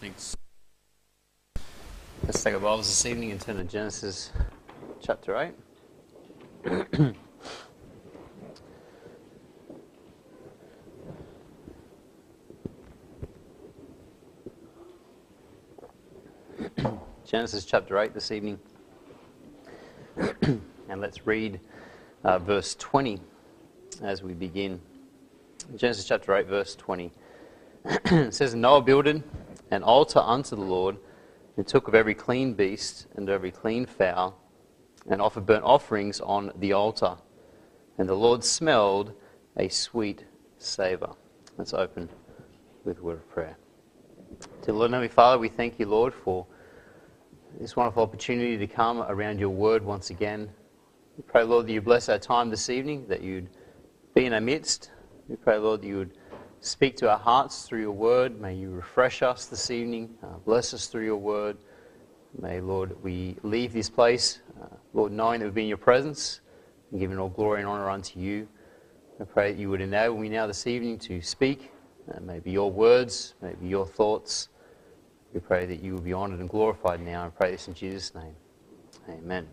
Thanks. Let's take our Bibles this evening and turn to Genesis chapter 8. Genesis chapter 8 this evening. and let's read uh, verse 20 as we begin. Genesis chapter 8, verse 20. it says, Noah builded an altar unto the Lord, and took of every clean beast and every clean fowl, and offered burnt offerings on the altar. And the Lord smelled a sweet savour. Let's open with a word of prayer. Dear Lord, Heavenly Father, we thank you, Lord, for this wonderful opportunity to come around your word once again. We pray, Lord, that you bless our time this evening, that you'd be in our midst. We pray, Lord, that you would speak to our hearts through your word. May you refresh us this evening. Uh, bless us through your word. May, Lord, we leave this place, uh, Lord, knowing that we've been in your presence and giving all glory and honor unto you. I pray that you would enable me now this evening to speak, uh, maybe your words, maybe your thoughts. We pray that you will be honored and glorified now. I pray this in Jesus' name. Amen.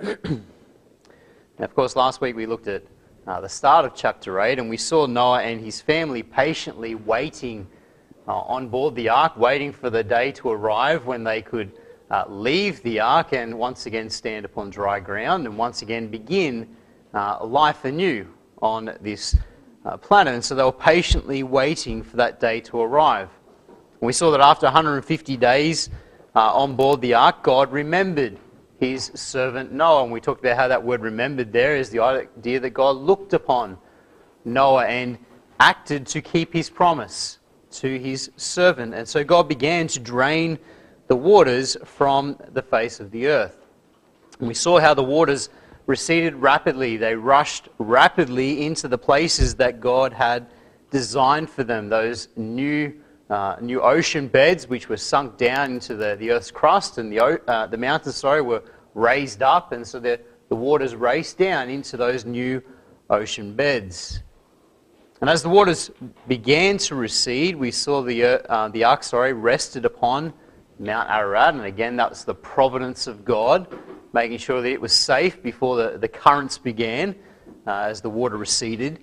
now, of course, last week we looked at uh, the start of chapter 8 and we saw Noah and his family patiently waiting uh, on board the ark, waiting for the day to arrive when they could uh, leave the ark and once again stand upon dry ground and once again begin uh, life anew on this uh, planet. And so they were patiently waiting for that day to arrive. We saw that after 150 days uh, on board the ark, God remembered his servant Noah. And we talked about how that word remembered there is the idea that God looked upon Noah and acted to keep his promise to his servant. And so God began to drain the waters from the face of the earth. And we saw how the waters receded rapidly, they rushed rapidly into the places that God had designed for them, those new uh, new ocean beds which were sunk down into the, the Earth's crust, and the, uh, the mountains sorry, were raised up, and so the, the waters raced down into those new ocean beds. And as the waters began to recede, we saw the, uh, the ark sorry, rested upon Mount Ararat, and again, that was the providence of God, making sure that it was safe before the, the currents began uh, as the water receded.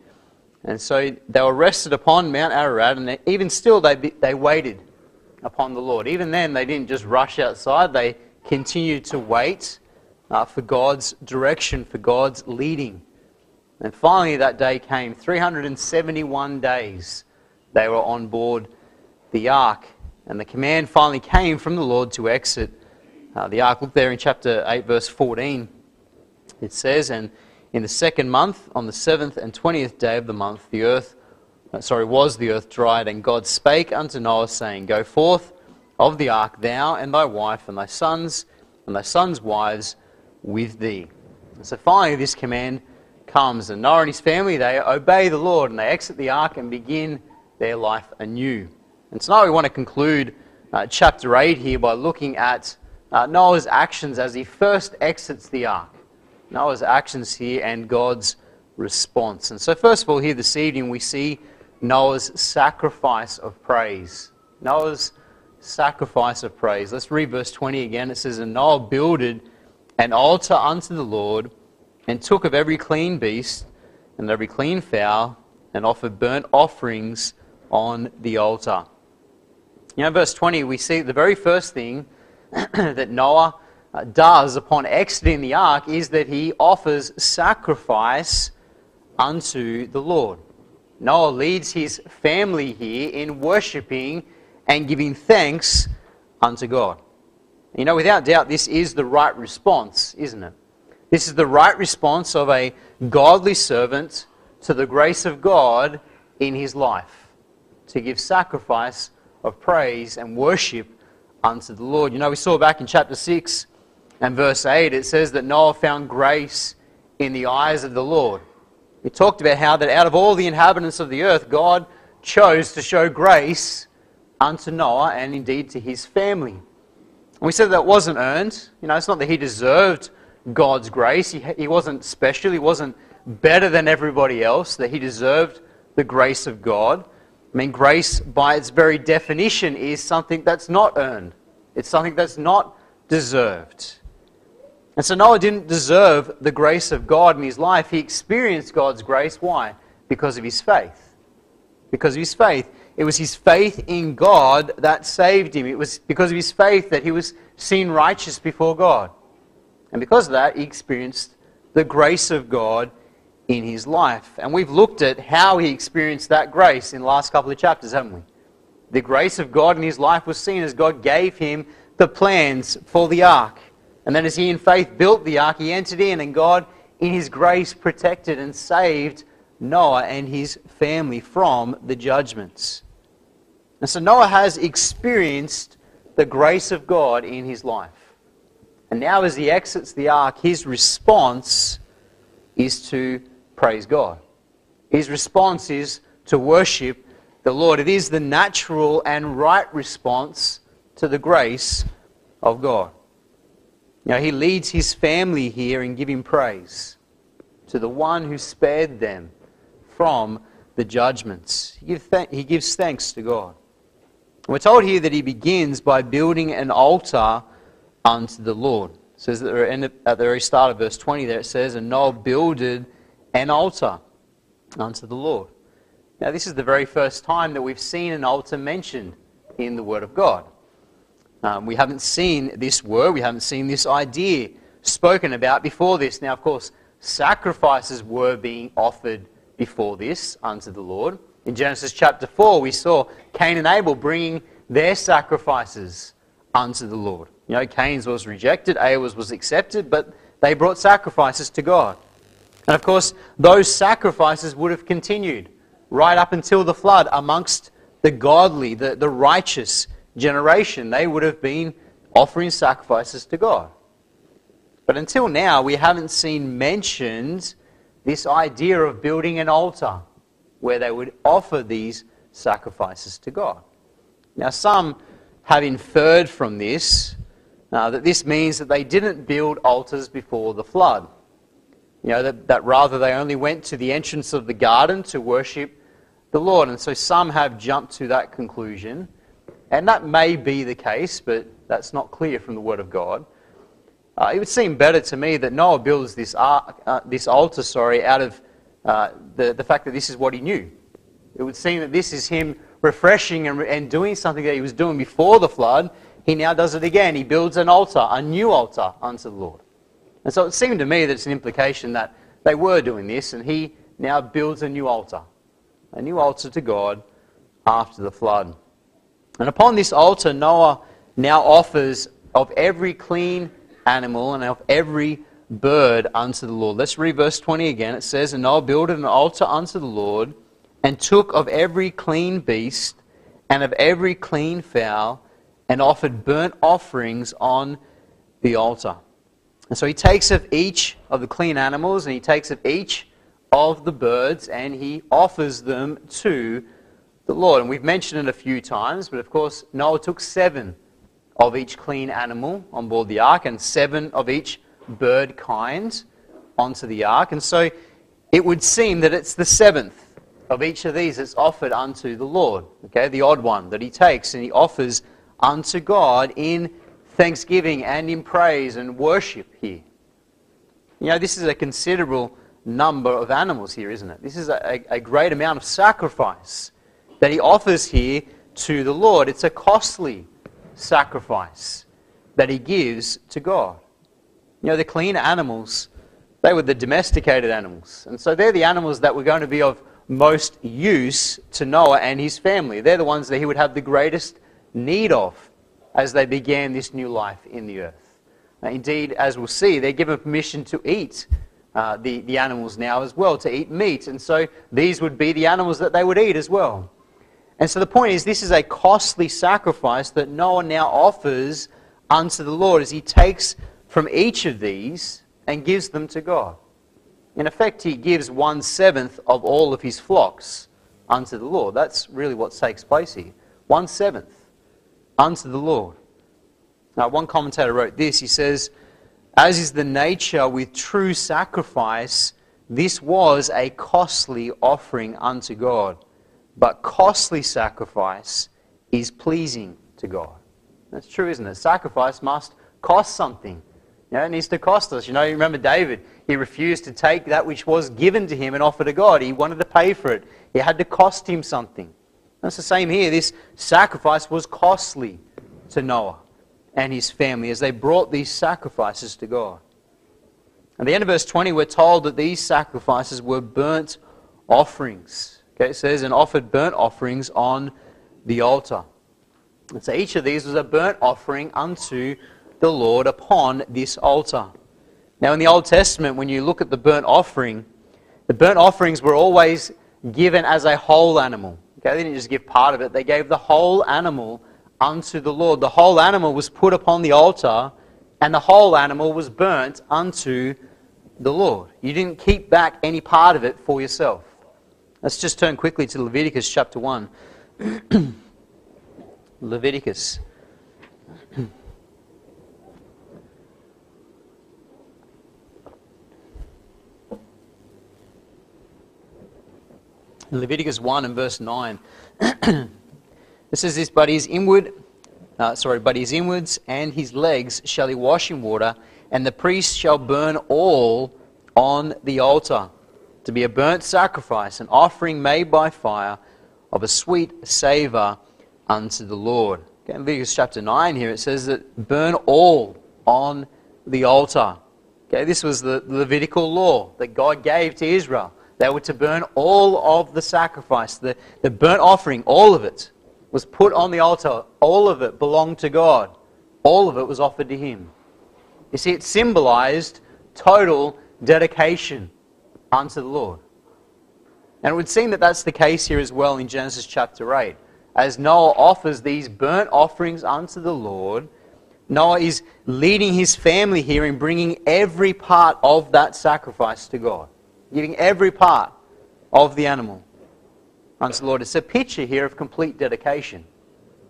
And so they were rested upon Mount Ararat, and they, even still they, they waited upon the Lord. Even then, they didn't just rush outside, they continued to wait uh, for God's direction, for God's leading. And finally, that day came 371 days they were on board the ark. And the command finally came from the Lord to exit uh, the ark. Look there in chapter 8, verse 14. It says, And in the second month, on the seventh and twentieth day of the month, the earth, uh, sorry, was the earth dried, and God spake unto Noah, saying, Go forth of the ark, thou and thy wife, and thy sons, and thy sons' wives with thee. And so finally, this command comes, and Noah and his family, they obey the Lord, and they exit the ark and begin their life anew. And so now we want to conclude uh, chapter 8 here by looking at uh, Noah's actions as he first exits the ark. Noah's actions here and God's response. And so, first of all, here this evening, we see Noah's sacrifice of praise. Noah's sacrifice of praise. Let's read verse 20 again. It says, And Noah builded an altar unto the Lord, and took of every clean beast and every clean fowl, and offered burnt offerings on the altar. You know, verse 20, we see the very first thing that Noah Uh, does upon exiting the ark is that he offers sacrifice unto the Lord. Noah leads his family here in worshipping and giving thanks unto God. You know, without doubt, this is the right response, isn't it? This is the right response of a godly servant to the grace of God in his life to give sacrifice of praise and worship unto the Lord. You know, we saw back in chapter 6 and verse 8, it says that Noah found grace in the eyes of the Lord. We talked about how that out of all the inhabitants of the earth, God chose to show grace unto Noah and indeed to his family. And we said that wasn't earned. You know, it's not that he deserved God's grace. He, he wasn't special. He wasn't better than everybody else, that he deserved the grace of God. I mean, grace, by its very definition, is something that's not earned, it's something that's not deserved. And so Noah didn't deserve the grace of God in his life. He experienced God's grace. Why? Because of his faith. Because of his faith. It was his faith in God that saved him. It was because of his faith that he was seen righteous before God. And because of that, he experienced the grace of God in his life. And we've looked at how he experienced that grace in the last couple of chapters, haven't we? The grace of God in his life was seen as God gave him the plans for the ark. And then as he in faith built the ark, he entered in, and God, in his grace, protected and saved Noah and his family from the judgments. And so Noah has experienced the grace of God in his life. And now, as he exits the ark, his response is to praise God. His response is to worship the Lord. It is the natural and right response to the grace of God. Now, he leads his family here in giving praise to the one who spared them from the judgments. He gives thanks to God. We're told here that he begins by building an altar unto the Lord. It says that at the very start of verse 20 there it says, And Noah builded an altar unto the Lord. Now, this is the very first time that we've seen an altar mentioned in the Word of God. Um, we haven't seen this word, we haven't seen this idea spoken about before this. Now, of course, sacrifices were being offered before this unto the Lord. In Genesis chapter 4, we saw Cain and Abel bringing their sacrifices unto the Lord. You know, Cain's was rejected, Abel's was accepted, but they brought sacrifices to God. And of course, those sacrifices would have continued right up until the flood amongst the godly, the, the righteous generation. They would have been offering sacrifices to God. But until now, we haven't seen mentioned this idea of building an altar where they would offer these sacrifices to God. Now, some have inferred from this uh, that this means that they didn't build altars before the flood. You know, that, that rather they only went to the entrance of the garden to worship the Lord. And so some have jumped to that conclusion. And that may be the case, but that's not clear from the Word of God. Uh, it would seem better to me that Noah builds this, ark, uh, this altar sorry, out of uh, the, the fact that this is what he knew. It would seem that this is him refreshing and, and doing something that he was doing before the flood. He now does it again. He builds an altar, a new altar unto the Lord. And so it seemed to me that it's an implication that they were doing this, and he now builds a new altar, a new altar to God after the flood. And upon this altar, Noah now offers of every clean animal and of every bird unto the Lord. Let's read verse 20 again. It says, And Noah builded an altar unto the Lord, and took of every clean beast and of every clean fowl, and offered burnt offerings on the altar. And so he takes of each of the clean animals, and he takes of each of the birds, and he offers them to the Lord. And we've mentioned it a few times, but of course, Noah took seven of each clean animal on board the ark, and seven of each bird kind onto the ark. And so it would seem that it's the seventh of each of these that's offered unto the Lord. Okay, the odd one that he takes and he offers unto God in thanksgiving and in praise and worship here. You know, this is a considerable number of animals here, isn't it? This is a, a great amount of sacrifice that he offers here to the Lord. It's a costly sacrifice that he gives to God. You know, the clean animals, they were the domesticated animals. And so they're the animals that were going to be of most use to Noah and his family. They're the ones that he would have the greatest need of as they began this new life in the earth. Now, indeed, as we'll see, they're given permission to eat uh, the, the animals now as well, to eat meat. And so these would be the animals that they would eat as well. And so the point is, this is a costly sacrifice that Noah now offers unto the Lord as he takes from each of these and gives them to God. In effect, he gives one seventh of all of his flocks unto the Lord. That's really what takes place here. One seventh unto the Lord. Now, one commentator wrote this. He says, As is the nature with true sacrifice, this was a costly offering unto God, but costly sacrifice is pleasing to God. That's true, isn't it? Sacrifice must cost something. It needs to cost us. You know, you remember David, he refused to take that which was given to him and offer to God. He wanted to pay for it. It had to cost him something. That's the same here. This sacrifice was costly to Noah and his family as they brought these sacrifices to God. At the end of verse 20, we're told that these sacrifices were burnt offerings. Okay, it says, and offered burnt offerings on the altar. And so each of these was a burnt offering unto the Lord upon this altar. Now, in the Old Testament, when you look at the burnt offering, the burnt offerings were always given as a whole animal. Okay, they didn't just give part of it, they gave the whole animal unto the Lord. The whole animal was put upon the altar, and the whole animal was burnt unto the Lord. You didn't keep back any part of it for yourself. Let's just turn quickly to Leviticus chapter 1. Leviticus. Leviticus 1 and verse 9. it says this, but his inward, uh, sorry, but his inwards and his legs shall he wash in water, and the priest shall burn all on the altar to be a burnt sacrifice, an offering made by fire of a sweet savour unto the Lord. Okay, in Leviticus chapter 9 here, it says that burn all on the altar. Okay, this was the Levitical law that God gave to Israel. They were to burn all of the sacrifice, the, the burnt offering, all of it was put on the altar. All of it belonged to God. All of it was offered to Him. You see, it symbolized total dedication unto the Lord. And it would seem that that's the case here as well in Genesis chapter 8. As Noah offers these burnt offerings unto the Lord, Noah is leading his family here in bringing every part of that sacrifice to God giving every part of the animal unto the Lord. It's a picture here of complete dedication.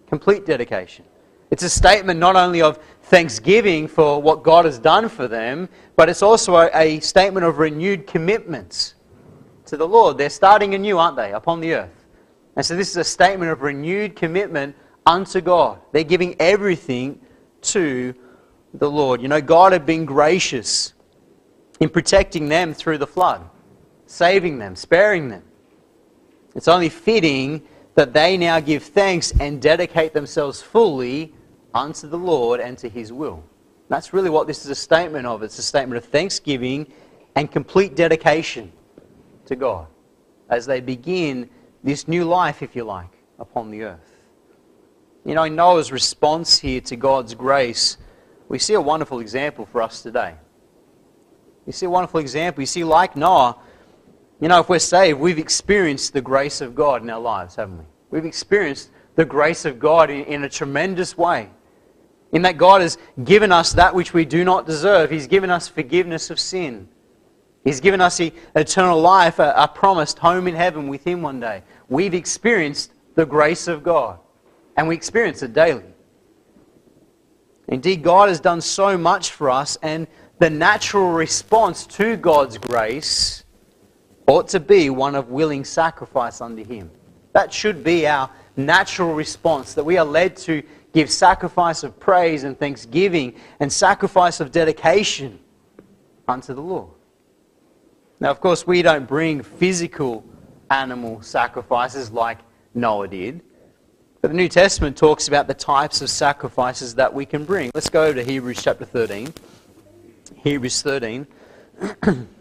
Complete dedication. It's a statement not only of thanksgiving for what God has done for them, but it's also a, a statement of renewed commitments to the Lord. They're starting anew, aren't they, upon the earth? And so this is a statement of renewed commitment unto God. They're giving everything to the Lord. You know, God had been gracious in protecting them through the flood, saving them, sparing them. It's only fitting that they now give thanks and dedicate themselves fully unto the Lord and to His will. That's really what this is a statement of. It's a statement of thanksgiving and complete dedication to God as they begin this new life, if you like, upon the earth. You know, Noah's response here to God's grace, we see a wonderful example for us today. You see a wonderful example. You see, like Noah, you know, if we're saved, we've experienced the grace of God in our lives, haven't we? We've experienced the grace of God in, in a tremendous way. In that God has given us that which we do not deserve. He's given us forgiveness of sin. He's given us eternal life, a, a promised home in heaven with Him one day. We've experienced the grace of God, and we experience it daily. Indeed, God has done so much for us, and the natural response to God's grace ought to be one of willing sacrifice unto Him. That should be our natural response, that we are led to give sacrifice of praise and thanksgiving and sacrifice of dedication unto the Lord. Now, of course, we don't bring physical animal sacrifices like Noah did. But the New Testament talks about the types of sacrifices that we can bring. Let's go to Hebrews chapter 13. Hebrews 13.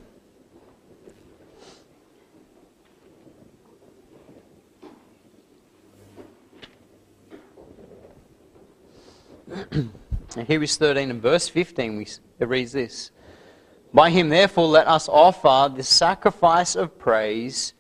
Hebrews 13 and verse 15, we, it reads this By him, therefore, let us offer the sacrifice of praise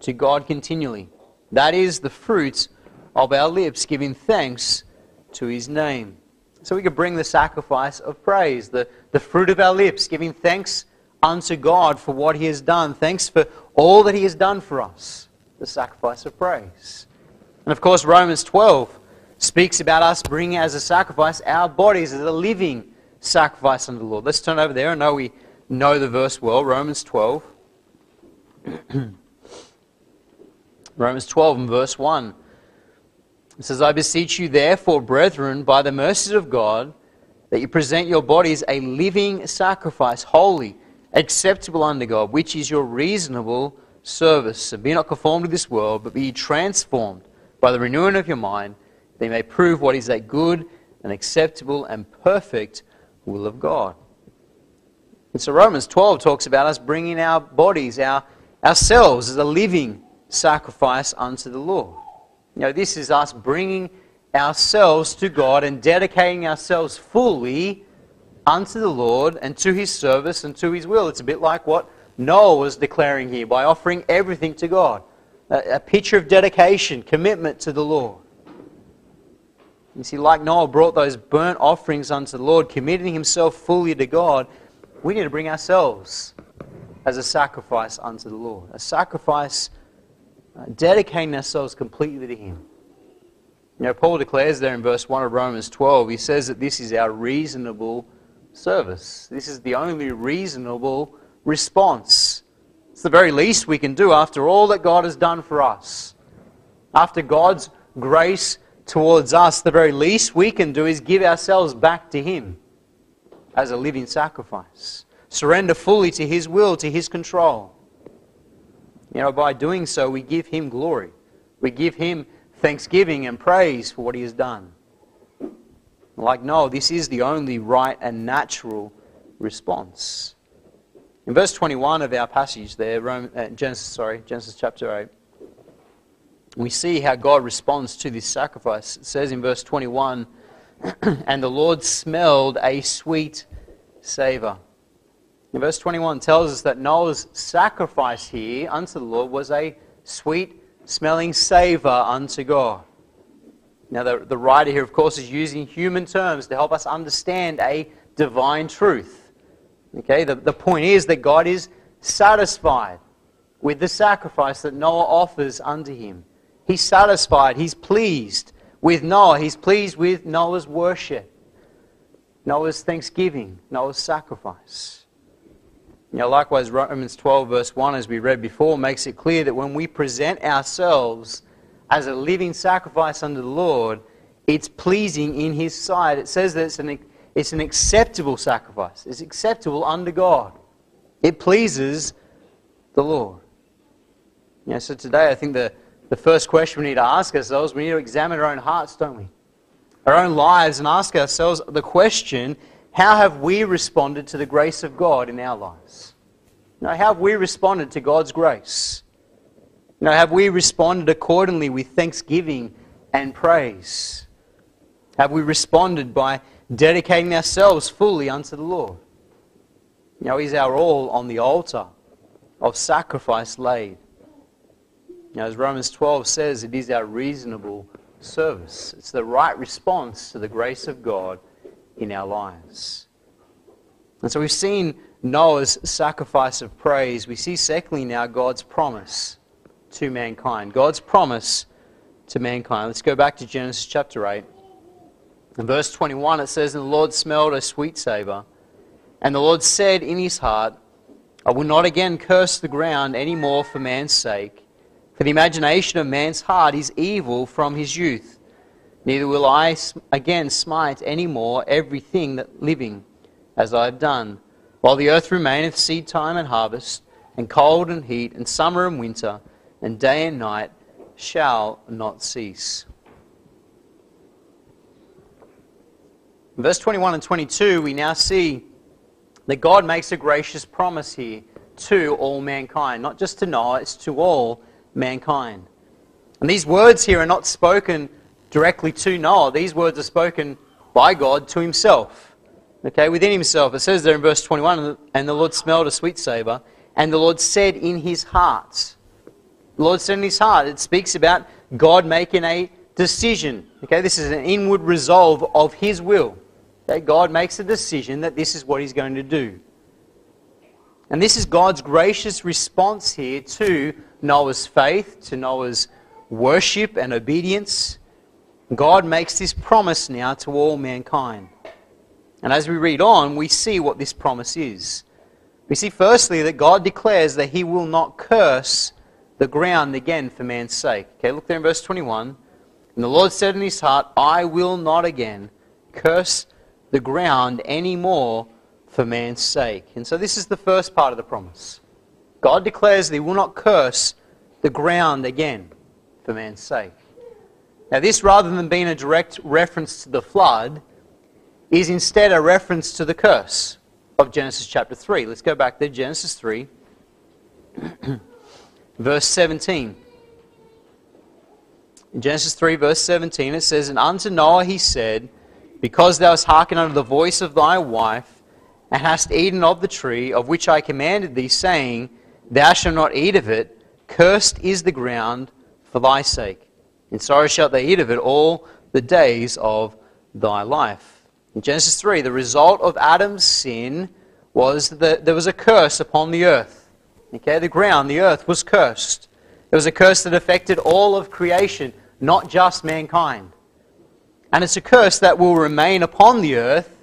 to God continually. That is the fruit of our lips, giving thanks to his name. So we could bring the sacrifice of praise, the, the fruit of our lips, giving thanks unto God for what He has done. Thanks for all that He has done for us, the sacrifice of praise. And of course, Romans 12 speaks about us bringing as a sacrifice our bodies as a living sacrifice unto the Lord. Let's turn over there. I know we know the verse well, Romans 12. Romans 12 and verse 1. It says, I beseech you, therefore, brethren, by the mercies of God, that you present your bodies a living sacrifice, holy, acceptable unto God, which is your reasonable service. And be not conformed to this world, but be transformed by the renewing of your mind, you may prove what is that good and acceptable and perfect will of God. And so Romans 12 talks about us bringing our bodies, our, ourselves, as a living sacrifice unto the Lord. You know, this is us bringing ourselves to God and dedicating ourselves fully unto the Lord and to His service and to His will. It's a bit like what Noah was declaring here by offering everything to God. A, a picture of dedication, commitment to the Lord. You see, like Noah brought those burnt offerings unto the Lord, committing himself fully to God, we need to bring ourselves as a sacrifice unto the Lord. A sacrifice uh, dedicating ourselves completely to Him. You know, Paul declares there in verse 1 of Romans 12, he says that this is our reasonable service. This is the only reasonable response. It's the very least we can do after all that God has done for us. After God's grace towards us, the very least we can do is give ourselves back to Him as a living sacrifice. Surrender fully to His will, to His control. You know, by doing so, we give Him glory. We give Him thanksgiving and praise for what He has done. Like Noah, this is the only right and natural response. In verse 21 of our passage there, uh, Genesis, sorry, Genesis chapter 8, we see how God responds to this sacrifice. It says in verse 21, and the Lord smelled a sweet savor. In verse 21 tells us that Noah's sacrifice here unto the Lord was a sweet smelling savor unto God. Now, the, the writer here, of course, is using human terms to help us understand a divine truth. Okay, the, the point is that God is satisfied with the sacrifice that Noah offers unto him. He's satisfied, he's pleased with Noah, he's pleased with Noah's worship, Noah's thanksgiving, Noah's sacrifice. You know, likewise, Romans 12, verse 1, as we read before, makes it clear that when we present ourselves as a living sacrifice unto the Lord, it's pleasing in His sight. It says that it's an, it's an acceptable sacrifice, it's acceptable unto God. It pleases the Lord. You know, so today, I think the, the first question we need to ask ourselves, we need to examine our own hearts, don't we? Our own lives and ask ourselves the question how have we responded to the grace of God in our lives? You how have we responded to God's grace? You have we responded accordingly with thanksgiving and praise? Have we responded by dedicating ourselves fully unto the Lord? You is our all on the altar of sacrifice laid? Know, as Romans 12 says, it is our reasonable service. It's the right response to the grace of God in our lives. And so we've seen Noah's sacrifice of praise. We see, secondly, now God's promise to mankind. God's promise to mankind. Let's go back to Genesis chapter 8. In verse 21, it says, And the Lord smelled a sweet savour. And the Lord said in his heart, I will not again curse the ground any more for man's sake, for the imagination of man's heart is evil from his youth. Neither will I again smite any more everything that living, as I have done. While the earth remaineth seed time and harvest, and cold and heat, and summer and winter, and day and night shall not cease. In verse 21 and 22, we now see that God makes a gracious promise here to all mankind. Not just to Noah, it's to all mankind. And these words here are not spoken directly to Noah. These words are spoken by God to himself. Okay, within himself. It says there in verse 21 and the Lord smelled a sweet savour, and the Lord said in his heart. The Lord said in his heart. It speaks about God making a decision. Okay, this is an inward resolve of his will. Okay, God makes a decision that this is what he's going to do. And this is God's gracious response here to Noah's faith, to Noah's worship and obedience. God makes this promise now to all mankind. And as we read on, we see what this promise is. We see firstly that God declares that he will not curse the ground again for man's sake. Okay, look there in verse 21. And the Lord said in his heart, I will not again curse the ground any more for man's sake. And so this is the first part of the promise. God declares that he will not curse the ground again for man's sake. Now, this, rather than being a direct reference to the flood, is instead a reference to the curse of Genesis chapter 3. Let's go back there, Genesis 3, verse 17. In Genesis 3, verse 17, it says, And unto Noah he said, Because thou hast hearkened unto the voice of thy wife, and hast eaten of the tree of which I commanded thee, saying, Thou shalt not eat of it, cursed is the ground for thy sake. In sorrow shalt thou eat of it all the days of thy life. In Genesis 3, the result of Adam's sin was that there was a curse upon the earth. Okay, the ground, the earth was cursed. It was a curse that affected all of creation not just mankind. And it's a curse that will remain upon the earth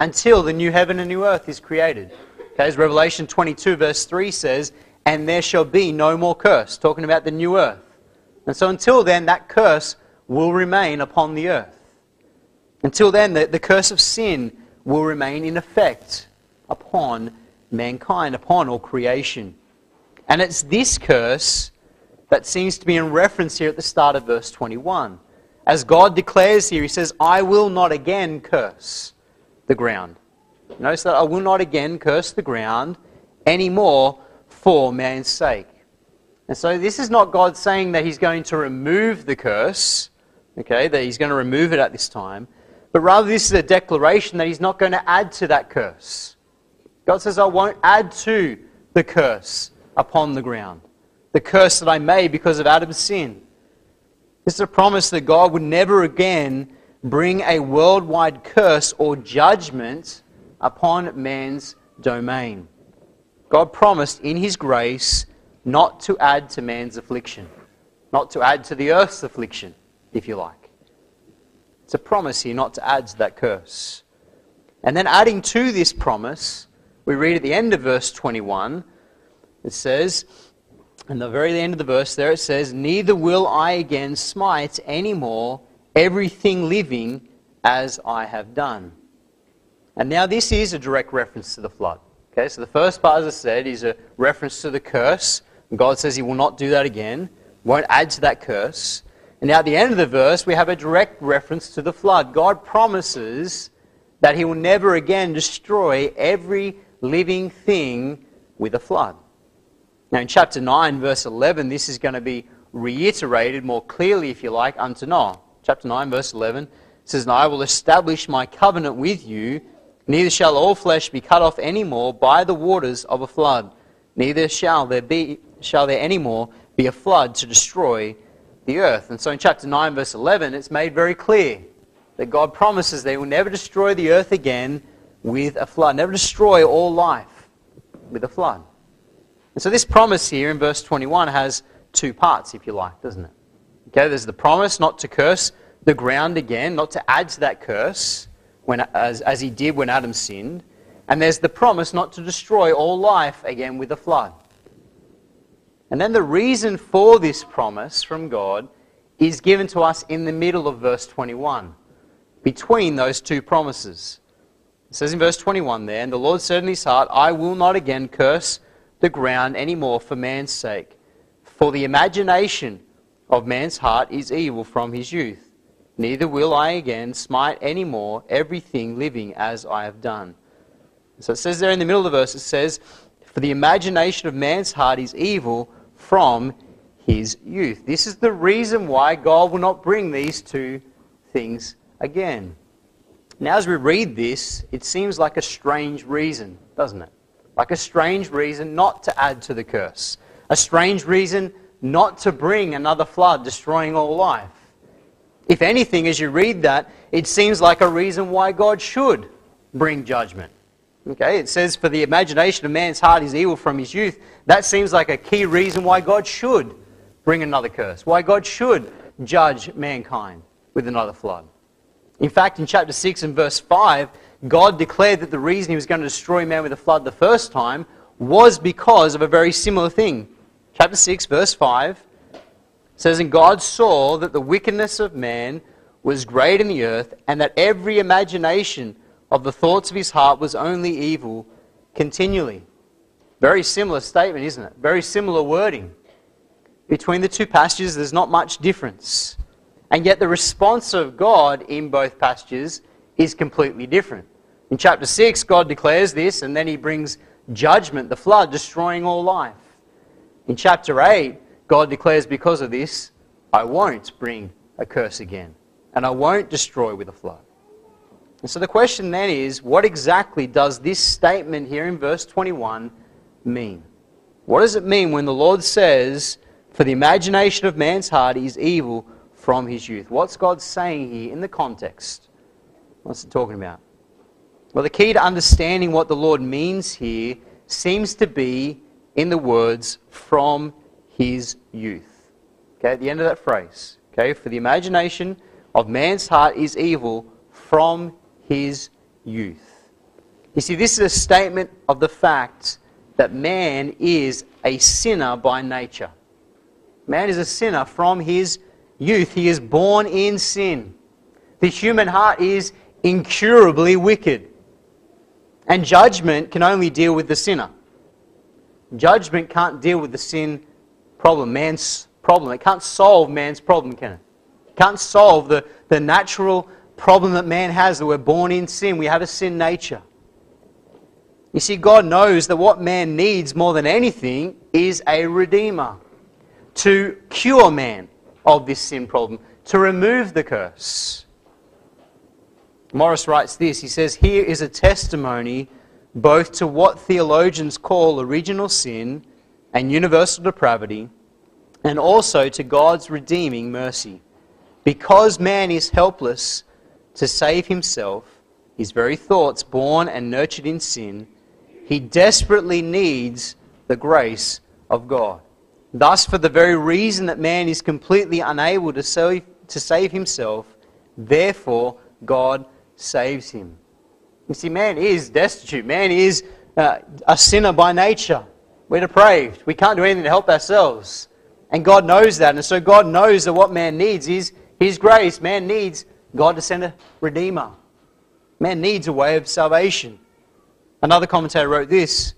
until the new heaven and new earth is created. Okay, Revelation 22, verse 3 says, And there shall be no more curse, talking about the new earth. And so until then, that curse will remain upon the earth. Until then, the, the curse of sin will remain in effect upon mankind, upon all creation. And it's this curse that seems to be in reference here at the start of verse 21. As God declares here, He says, I will not again curse the ground. Notice that I will not again curse the ground anymore for man's sake. And so this is not God saying that He's going to remove the curse, okay, that He's going to remove it at this time, but rather this is a declaration that He's not going to add to that curse. God says, I won't add to the curse upon the ground the curse that I made because of Adam's sin. This is a promise that God would never again bring a worldwide curse or judgment upon man's domain. God promised in His grace not to add to man's affliction, not to add to the earth's affliction, if you like. It's a promise here not to add to that curse. And then adding to this promise, we read at the end of verse 21, it says, in the very end of the verse there it says, Neither will I again smite any more everything living as I have done. And now this is a direct reference to the flood. Okay, so the first part, as I said, is a reference to the curse. God says he will not do that again, won't add to that curse. And now at the end of the verse, we have a direct reference to the flood. God promises that he will never again destroy every living thing with a flood. Now, in chapter 9, verse 11, this is going to be reiterated more clearly, if you like, unto Noah. Chapter 9, verse 11 says, And I will establish my covenant with you, neither shall all flesh be cut off any more by the waters of a flood, neither shall there be shall there any more be a flood to destroy the earth. And so in chapter 9, verse 11, it's made very clear that God promises He will never destroy the earth again with a flood, never destroy all life with a flood. And so this promise here in verse 21 has two parts, if you like, doesn't it? Okay, there's the promise not to curse the ground again, not to add to that curse when, as, as he did when Adam sinned. And there's the promise not to destroy all life again with a flood. And then the reason for this promise from God is given to us in the middle of verse 21, between those two promises. It says in verse 21 there, And the Lord said in his heart, I will not again curse the ground any more for man's sake. For the imagination of man's heart is evil from his youth. Neither will I again smite any more everything living as I have done. So it says there in the middle of the verse, it says, For the imagination of man's heart is evil from his youth. This is the reason why God will not bring these two things again. Now, as we read this, it seems like a strange reason, doesn't it? like a strange reason not to add to the curse, a strange reason not to bring another flood destroying all life. If anything, as you read that, it seems like a reason why God should bring judgment. Okay, it says, For the imagination of man's heart is evil from his youth. That seems like a key reason why God should bring another curse, why God should judge mankind with another flood. In fact, in chapter 6 and verse 5, God declared that the reason he was going to destroy man with a flood the first time was because of a very similar thing. chapter 6, verse 5 says, And God saw that the wickedness of man was great in the earth, and that every imagination of the thoughts of his heart was only evil continually. Very similar statement, isn't it? Very similar wording. Between the two passages, there's not much difference. And yet, the response of God in both passages is completely different. In chapter 6, God declares this, and then he brings judgment, the flood, destroying all life. In chapter 8, God declares, because of this, I won't bring a curse again, and I won't destroy with a flood. And so the question then is what exactly does this statement here in verse 21 mean? What does it mean when the Lord says, For the imagination of man's heart is evil from his youth? What's God saying here in the context? What's it talking about? Well, the key to understanding what the Lord means here seems to be in the words from his youth. Okay, at the end of that phrase. Okay, for the imagination of man's heart is evil from his youth. You see, this is a statement of the fact that man is a sinner by nature. Man is a sinner from his youth. He is born in sin. The human heart is incurably wicked. And judgment can only deal with the sinner. Judgment can't deal with the sin problem, man's problem. It can't solve man's problem, can it? It can't solve the, the natural problem that man has that we're born in sin. We have a sin nature. You see, God knows that what man needs more than anything is a redeemer to cure man of this sin problem, to remove the curse. Morris writes this he says, Here is a testimony both to what theologians call original sin and universal depravity, and also to God's redeeming mercy. Because man is helpless to save himself, his very thoughts born and nurtured in sin, he desperately needs the grace of God. Thus, for the very reason that man is completely unable to save, to save himself, therefore God saves him. You see, man is destitute. Man is uh, a sinner by nature. We're depraved. We can't do anything to help ourselves. And God knows that. And so God knows that what man needs is His grace. Man needs God to send a redeemer. Man needs a way of salvation. Another commentator wrote this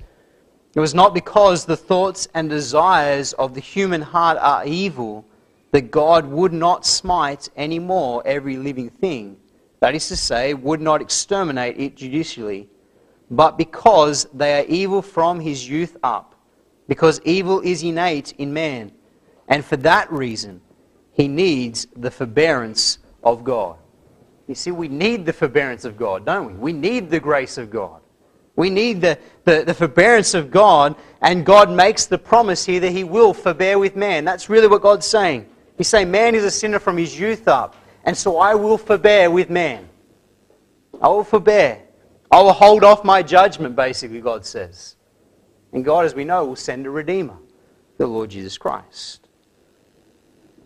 It was not because the thoughts and desires of the human heart are evil that God would not smite any more every living thing. That is to say, would not exterminate it judicially, but because they are evil from his youth up, because evil is innate in man. And for that reason, he needs the forbearance of God. You see, we need the forbearance of God, don't we? We need the grace of God. We need the, the, the, forbearance of God, and God makes the promise here that He will forbear with man. That's really what God's saying. He's saying, Man is a sinner from his youth up, and so I will forbear with man. I will forbear. I will hold off my judgment, basically, God says. And God, as we know, will send a Redeemer, the Lord Jesus Christ.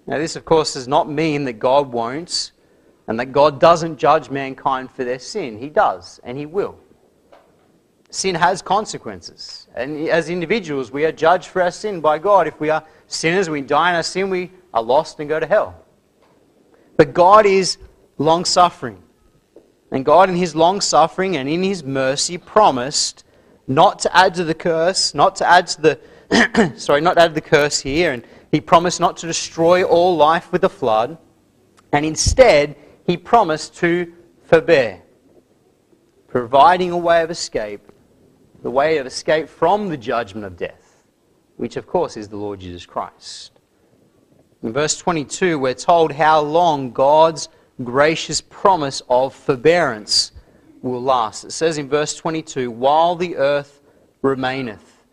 Now, this, of course, does not mean that God won't and that God doesn't judge mankind for their sin. He does, and He will. Sin has consequences. And as individuals, we are judged for our sin by God. If we are sinners, we die in our sin, we are lost and go to hell. But God is long suffering. And God, in His long suffering and in His mercy, promised not to add to the curse, not to add to the, sorry, not add to the curse here. And He promised not to destroy all life with a flood. And instead, he promised to forbear, providing a way of escape, the way of escape from the judgment of death, which of course is the Lord Jesus Christ. In verse 22, we're told how long God's gracious promise of forbearance will last. It says in verse 22 While the earth remaineth,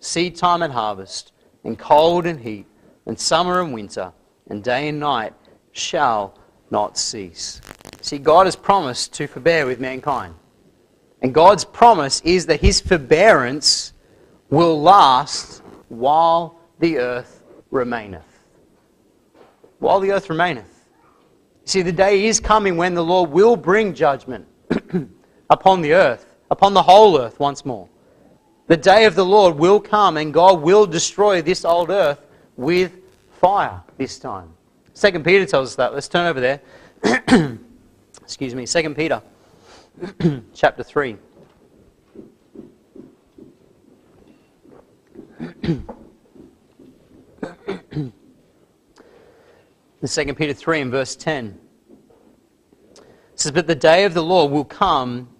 seed time and harvest, and cold and heat, and summer and winter, and day and night shall not cease. See, God has promised to forbear with mankind. And God's promise is that his forbearance will last while the earth remaineth. While the earth remaineth. See, the day is coming when the Lord will bring judgment upon the earth, upon the whole earth once more. The day of the Lord will come and God will destroy this old earth with fire this time. Second Peter tells us that. Let's turn over there. Excuse me. Second Peter chapter 3. In 2 Peter 3 and verse 10 it says, But the day of the Lord will come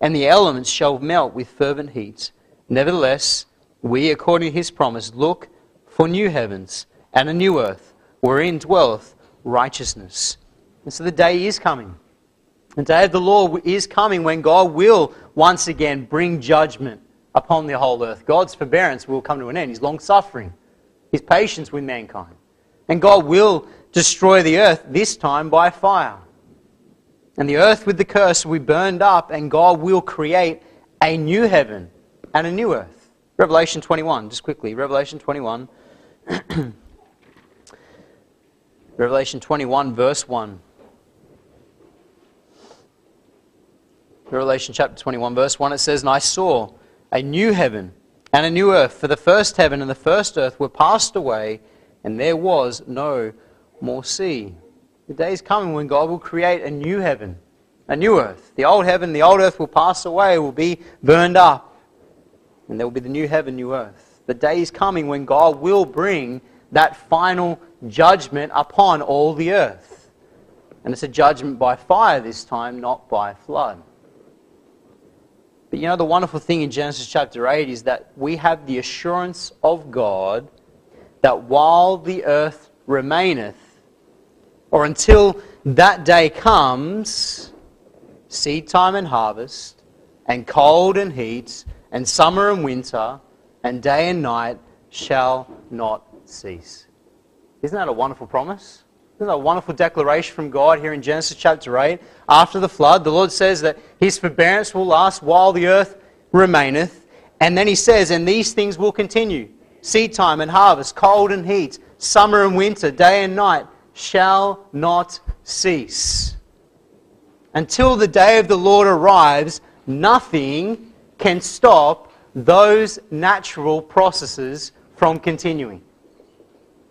and the elements shall melt with fervent heat. Nevertheless, we, according to his promise, look for new heavens and a new earth, wherein dwelleth righteousness. And so the day is coming. The day of the Lord is coming when God will once again bring judgment upon the whole earth. God's forbearance will come to an end. His long suffering, his patience with mankind. And God will destroy the earth, this time by fire. And the earth with the curse will be burned up, and God will create a new heaven and a new earth. Revelation 21, just quickly. Revelation 21. Revelation 21, verse 1. Revelation chapter 21, verse 1, it says, And I saw a new heaven and a new earth, for the first heaven and the first earth were passed away, and there was no more sea. The day is coming when God will create a new heaven, a new earth. The old heaven, the old earth will pass away, will be burned up. And there will be the new heaven, new earth. The day is coming when God will bring that final judgment upon all the earth. And it's a judgment by fire this time, not by flood. But you know, the wonderful thing in Genesis chapter 8 is that we have the assurance of God that while the earth remaineth, or until that day comes, seed time and harvest, and cold and heat, and summer and winter, and day and night shall not cease. Isn't that a wonderful promise? Isn't that a wonderful declaration from God here in Genesis chapter 8? After the flood, the Lord says that His forbearance will last while the earth remaineth. And then He says, and these things will continue seed time and harvest, cold and heat, summer and winter, day and night shall not cease. Until the day of the Lord arrives, nothing can stop those natural processes from continuing.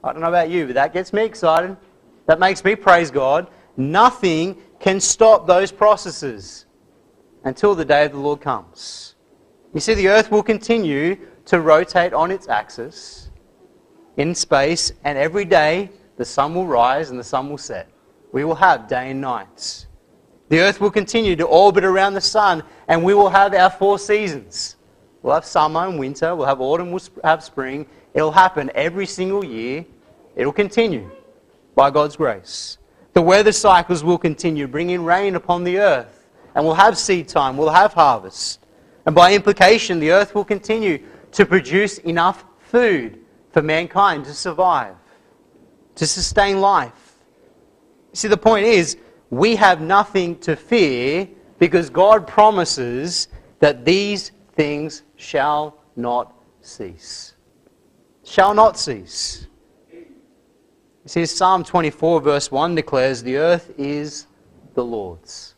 I don't know about you, but that gets me excited. That makes me praise God. Nothing can stop those processes until the day of the Lord comes. You see, the earth will continue to rotate on its axis in space, and every day the sun will rise and the sun will set. We will have day and nights. The earth will continue to orbit around the sun, and we will have our four seasons. We'll have summer and winter, we'll have autumn, we'll have spring. It'll happen every single year. It'll continue by God's grace. The weather cycles will continue, bringing rain upon the earth, and we'll have seed time, we'll have harvest. And by implication, the earth will continue to produce enough food for mankind to survive to sustain life. See, the point is, we have nothing to fear because God promises that these things shall not cease. Shall not cease. You see, Psalm 24, verse 1 declares, The earth is the Lord's.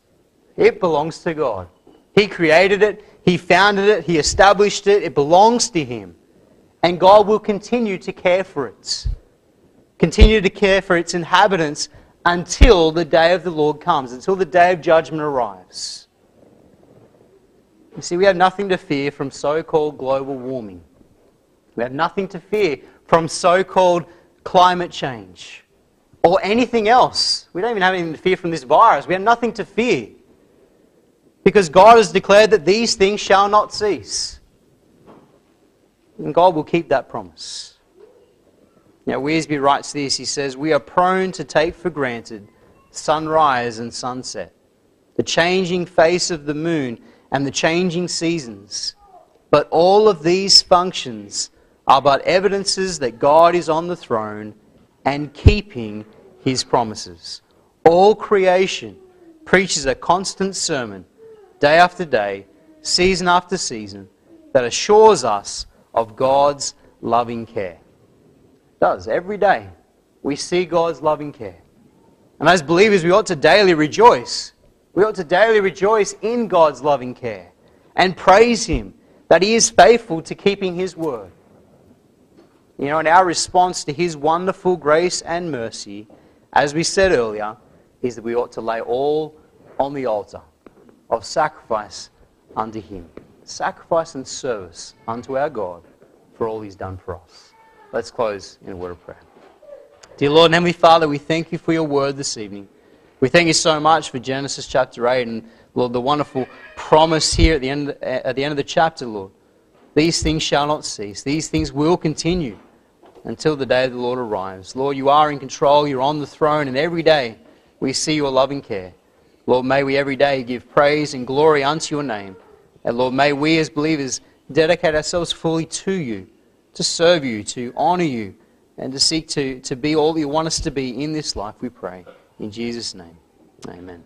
It belongs to God. He created it, He founded it, He established it, it belongs to Him. And God will continue to care for it continue to care for its inhabitants until the day of the Lord comes, until the day of judgment arrives. You see, we have nothing to fear from so called global warming. We have nothing to fear from so called climate change or anything else. We don't even have anything to fear from this virus. We have nothing to fear because God has declared that these things shall not cease. And God will keep that promise. Now, Wiersbe writes this he says, We are prone to take for granted sunrise and sunset, the changing face of the moon, and the changing seasons. But all of these functions are but evidences that God is on the throne and keeping his promises. All creation preaches a constant sermon, day after day, season after season, that assures us of God's loving care. Does, every day. We see God's loving care. And as believers, we ought to daily rejoice. We ought to daily rejoice in God's loving care and praise Him that He is faithful to keeping His word. You know, and our response to His wonderful grace and mercy, as we said earlier, is that we ought to lay all on the altar of sacrifice unto Him. Sacrifice and service unto our God for all He's done for us. Let's close in a word of prayer. Dear Lord and Heavenly Father, we thank you for your word this evening. We thank you so much for Genesis chapter 8 and, Lord, the wonderful promise here at the end, at the end of the chapter, Lord. These things shall not cease. These things will continue until the day the Lord arrives. Lord, you are in control. You're on the throne, and every day we see your loving care. Lord, may we every day give praise and glory unto your name. And Lord, may we as believers dedicate ourselves fully to you, to serve you, to honor you, and to seek to, to be all you want us to be in this life, we pray. In Jesus' name, amen.